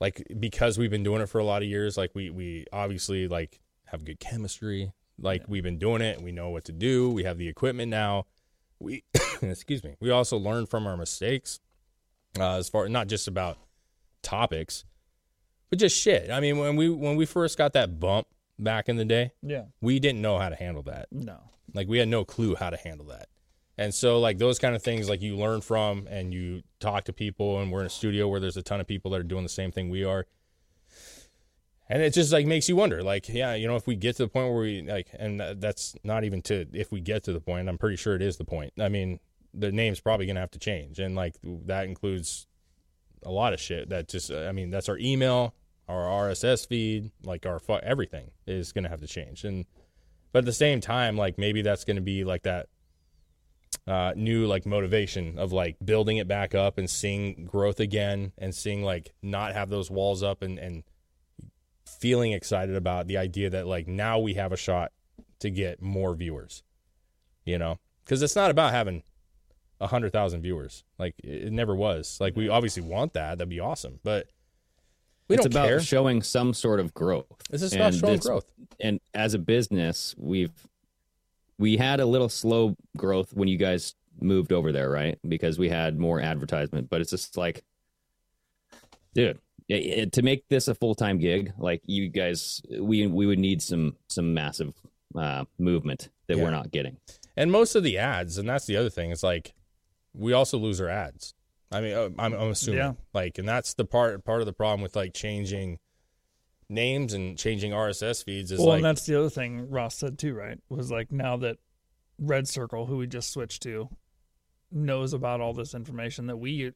like because we've been doing it for a lot of years, like we we obviously like have good chemistry. Like we've been doing it, we know what to do. We have the equipment now. We excuse me. We also learn from our mistakes. Uh, as far not just about topics, but just shit. I mean, when we when we first got that bump back in the day, Yeah. we didn't know how to handle that. No. Like we had no clue how to handle that. And so like those kind of things like you learn from and you talk to people and we're in a studio where there's a ton of people that are doing the same thing we are. And it just like makes you wonder like yeah, you know if we get to the point where we like and that's not even to if we get to the point, I'm pretty sure it is the point. I mean, the name's probably going to have to change and like that includes a lot of shit that just I mean, that's our email, our RSS feed, like our everything is going to have to change. And but at the same time like maybe that's going to be like that uh, new like motivation of like building it back up and seeing growth again and seeing like not have those walls up and and feeling excited about the idea that like now we have a shot to get more viewers you know? Because it's not about having a hundred thousand viewers. Like it it never was. Like we obviously want that. That'd be awesome. But we it's don't about care. showing some sort of growth. this is about And showing growth. And as a business, we've we had a little slow growth when you guys moved over there, right? Because we had more advertisement, but it's just like, dude, it, it- to make this a full time gig, like you guys, we we would need some some massive uh, movement that Yeah. we're not getting. And most of the ads, and that's the other thing, is like we also lose our ads. I mean, uh, I'm, I'm assuming, Yeah. like, and that's the part part of the problem with like changing names and changing RSS feeds is well, like, and that's the other thing Ross said too, right? Was like now that Red Circle, who we just switched to, knows about all this information that we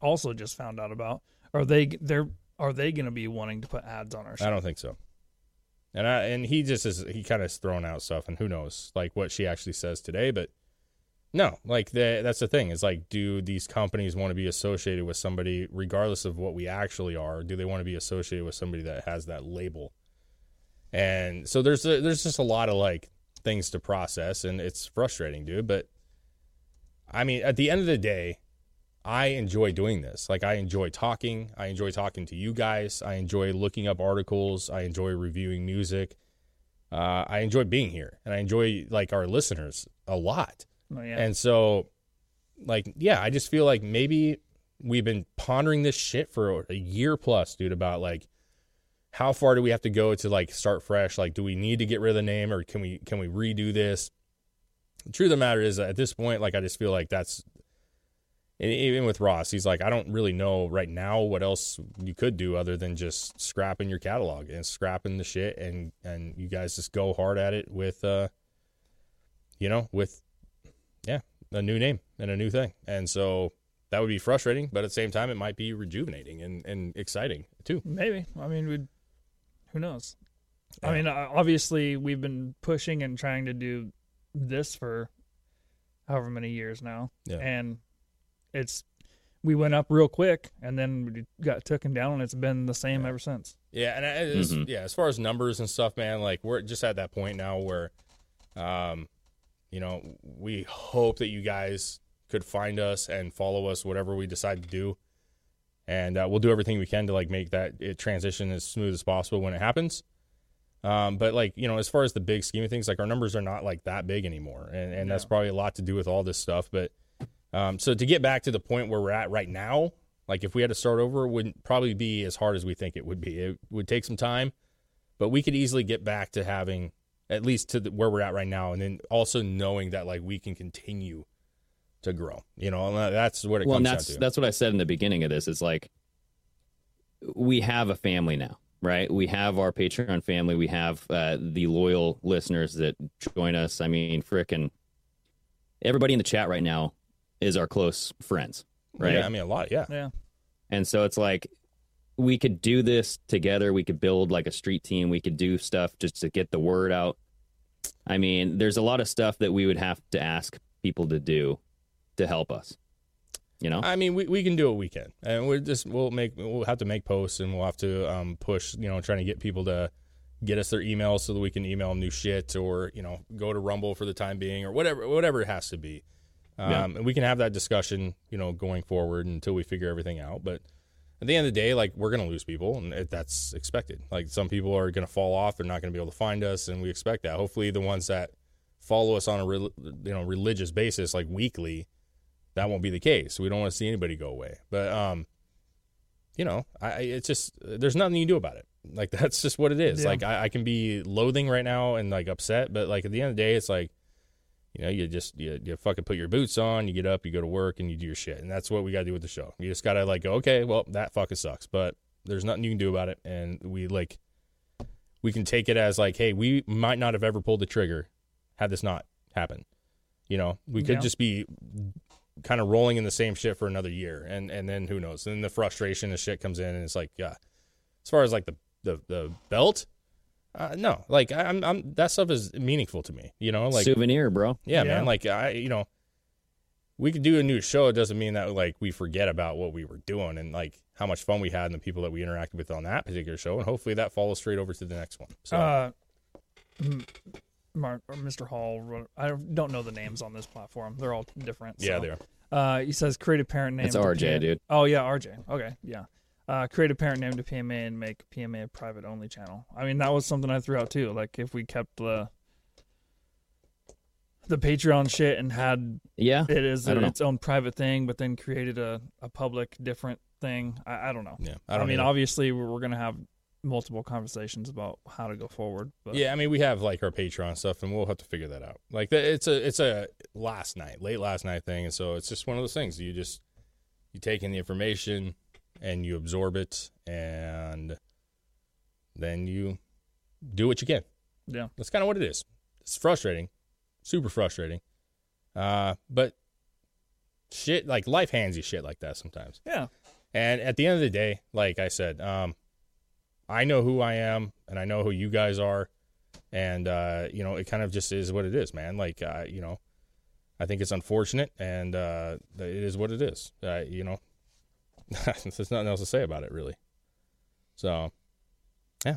also just found out about. Are they they're are they going to be wanting to put ads on our show? I don't think so. And I and he just is he kind of is throwing out stuff, and who knows like what she actually says today, but no, like the, that's the thing is like, do these companies want to be associated with somebody, regardless of what we actually are? Do they want to be associated with somebody that has that label? And so there's a, there's just a lot of like things to process, and it's frustrating, dude. But I mean, at the end of the day, I enjoy doing this. Like I enjoy talking. I enjoy talking to you guys. I enjoy looking up articles. I enjoy reviewing music. Uh, I enjoy being here, and I enjoy like our listeners a lot. Oh, yeah. And so, like, yeah, I just feel like maybe we've been pondering this shit for a year plus, dude, about like how far do we have to go to like start fresh? Like, do we need to get rid of the name or can we can we redo this? The truth of the matter is, at this point, like, I just feel like that's even with Ross, he's like, I don't really know right now what else you could do other than just scrapping your catalog and scrapping the shit, and and you guys just go hard at it with, uh, you know, with a new name and a new thing, and so that would be frustrating, but at the same time, it might be rejuvenating and and exciting too. Maybe. I mean, we who knows? I mean, uh, obviously, we've been pushing and trying to do this for however many years now, Yeah. and it's we went up real quick, and then we got taken down, and it's been the same ever since. Yeah, and I- it's, Mhm. yeah, as far as numbers and stuff, man, like we're just at that point now where, um, you know, we hope that you guys could find us and follow us, whatever we decide to do, and uh, we'll do everything we can to like make that it transition as smooth as possible when it happens. Um, but like you know, as far as the big scheme of things, like our numbers are not like that big anymore, and and that's probably a lot to do with all this stuff. But um, so to get back to the point where we're at right now, like if we had to start over, it wouldn't probably be as hard as we think it would be. It would take some time, but we could easily get back to having at least to the, where we're at right now, and then also knowing that like we can continue to grow. You know, and that's what it well, and comes that's down to. that's what I said in the beginning of this. It's like we have a family now, right? We have our Patreon family. We have uh, the loyal listeners that join us. I mean, frickin' everybody in the chat right now is our close friends, right? Yeah, I mean a lot. Yeah. Yeah. And so it's like we could do this together. We could build like a street team. We could do stuff just to get the word out. I mean, there's a lot of stuff that we would have to ask people to do to help us. You know? I mean, we, we can do what we can, and we're just we'll make we'll have to make posts, and we'll have to um, push, you know, trying to get people to get us their emails so that we can email them new shit, or you know, go to Rumble for the time being, or whatever whatever it has to be. Um, Yeah. And we can have that discussion, you know, going forward until we figure everything out. But at the end of the day, like we're gonna lose people, and it, that's expected. Like some people are gonna fall off; they're not gonna be able to find us, and we expect that. Hopefully, the ones that follow us on a rel you know religious basis, like weekly, that won't be the case. We don't want to see anybody go away. But um, you know, I I- it's just there's nothing you can do about it. Like that's just what it is. Yeah. Like I, I can be loathing right now and like upset, but like at the end of the day, it's like you know, you just you, you fucking put your boots on, you get up, you go to work, and you do your shit, and that's what we got to do with the show. You just gotta like go, okay, well that fucking sucks, but there's nothing you can do about it, and we like we can take it as like, hey, we might not have ever pulled the trigger had this not happened. You know, we could Yeah. just be kind of rolling in the same shit for another year, and and then who knows? Then the frustration and shit comes in, and it's like, yeah. As far as like the the the belt, uh, no, like I, I'm I'm that stuff is meaningful to me. You know, like Souvenir, bro. yeah, Yeah. man. Like I, you know, we could do a new show. It doesn't mean that like we forget about what we were doing and like how much fun we had and the people that we interacted with on that particular show. And hopefully that follows straight over to the next one. So Uh, Mark or Mr. Hall. I don't know the names on this platform. They're all different. yeah, they are. Uh, he says create a parent name. It's to RJ, dude. Oh yeah, RJ. Okay, yeah. Uh, create a parent name to PMA and make PMA a private only channel. I mean, that was something I threw out too. Like if we kept the the Patreon shit and had Yeah. it is as know. its own private thing, but then created a, a public different thing. I, I don't know. Yeah, I, don't mean, either. obviously we're, we're gonna have multiple conversations about how to go forward. But Yeah, I mean, we have like our Patreon stuff, and we'll have to figure that out. Like, it's a it's a last night, late last night thing, and so it's just one of those things. You just you take in the information and you absorb it, and then you do what you can. yeah, That's kind of what it is. It's frustrating, super frustrating. Uh, but shit, like life hands you shit like that sometimes. yeah, And at the end of the day, like I said, um, I know who I am and I know who you guys are. And, uh, you know, it kind of just is what it is, man. Like, uh, you know, I think it's unfortunate and uh, it is what it is. Uh, you know, there's nothing else to say about it, really. So, yeah.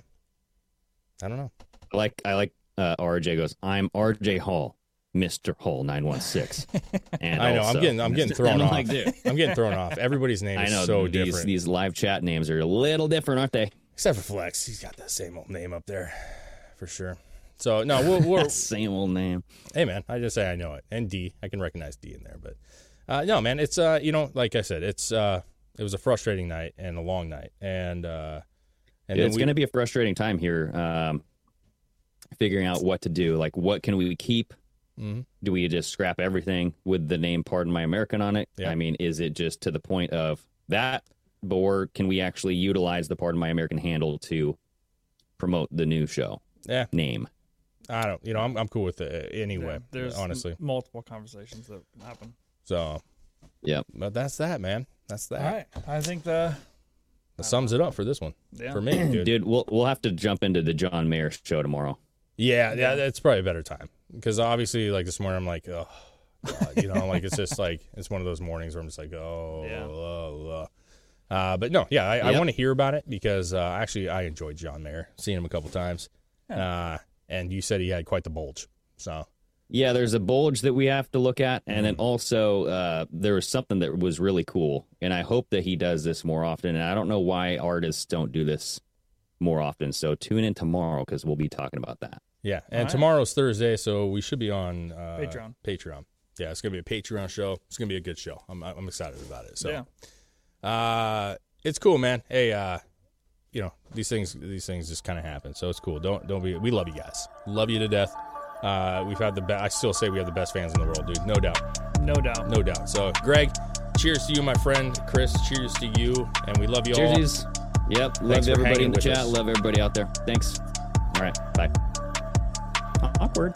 I don't know. I like I like uh, RJ goes, I'm RJ Hall, Mr. Hall nine one six. And I know. I'm getting, I'm getting thrown off. like, I'm getting thrown off. Everybody's name I is know so these different. these live chat names are a little different, aren't they? Except for Flex, he's got that same old name up there, for sure. So no, we'll, we'll Same old name. hey man, I just say I know it, and D, I can recognize D in there, but uh, no, man, it's uh, you know, like I said, it's uh, it was a frustrating night and a long night, and uh, and Dude, it's we, going to be a frustrating time here, um, figuring out what to do. Like, what can we keep? Mhm. Do we just scrap everything with the name "Pardon My American" on it? Yeah. I mean, is it just to the point of that, or can we actually utilize the "Pardon My American" handle to promote the new show yeah, name? I don't, you know, I'm I'm cool with it anyway, yeah. There's honestly. multiple conversations that can happen. So, Yep. but that's that, man. That's that. All right, I think the That sums it up for this one yeah. for me, dude. Dude, we'll we'll have to jump into the John Mayer show tomorrow. Yeah, yeah, that's probably a better time because obviously, like this morning, I'm like, oh, God, you know, like it's just like it's one of those mornings where I'm just like, oh, Yeah. oh, oh. Uh, but no, yeah, I, I want to hear about it because uh, actually, I enjoyed John Mayer, seen him a couple times, uh, and you said he had quite the bulge. So Yeah, there's a bulge that we have to look at, and then also uh, there was something that was really cool, and I hope that he does this more often. And I don't know why artists don't do this more often. So tune in tomorrow because we'll be talking about that. Yeah, and right. tomorrow's Thursday, so we should be on uh, Patreon. Patreon. Yeah, it's gonna be a Patreon show. It's gonna be a good show. I'm I'm excited about it. So, Yeah. uh, it's cool, man. Hey, uh, you know these things these things just kind of happen, so it's cool. Don't don't be. We love you guys. Love you to death. Uh, we've had the best. I still say we have the best fans in the world, dude. No doubt, No doubt. no doubt. So, Greg, cheers to you, my friend. Chris, cheers to you, and we love you all. Cheers. Yep. Thanks love everybody in the chat. us. Love everybody out there. Thanks. All right. Bye. Awkward.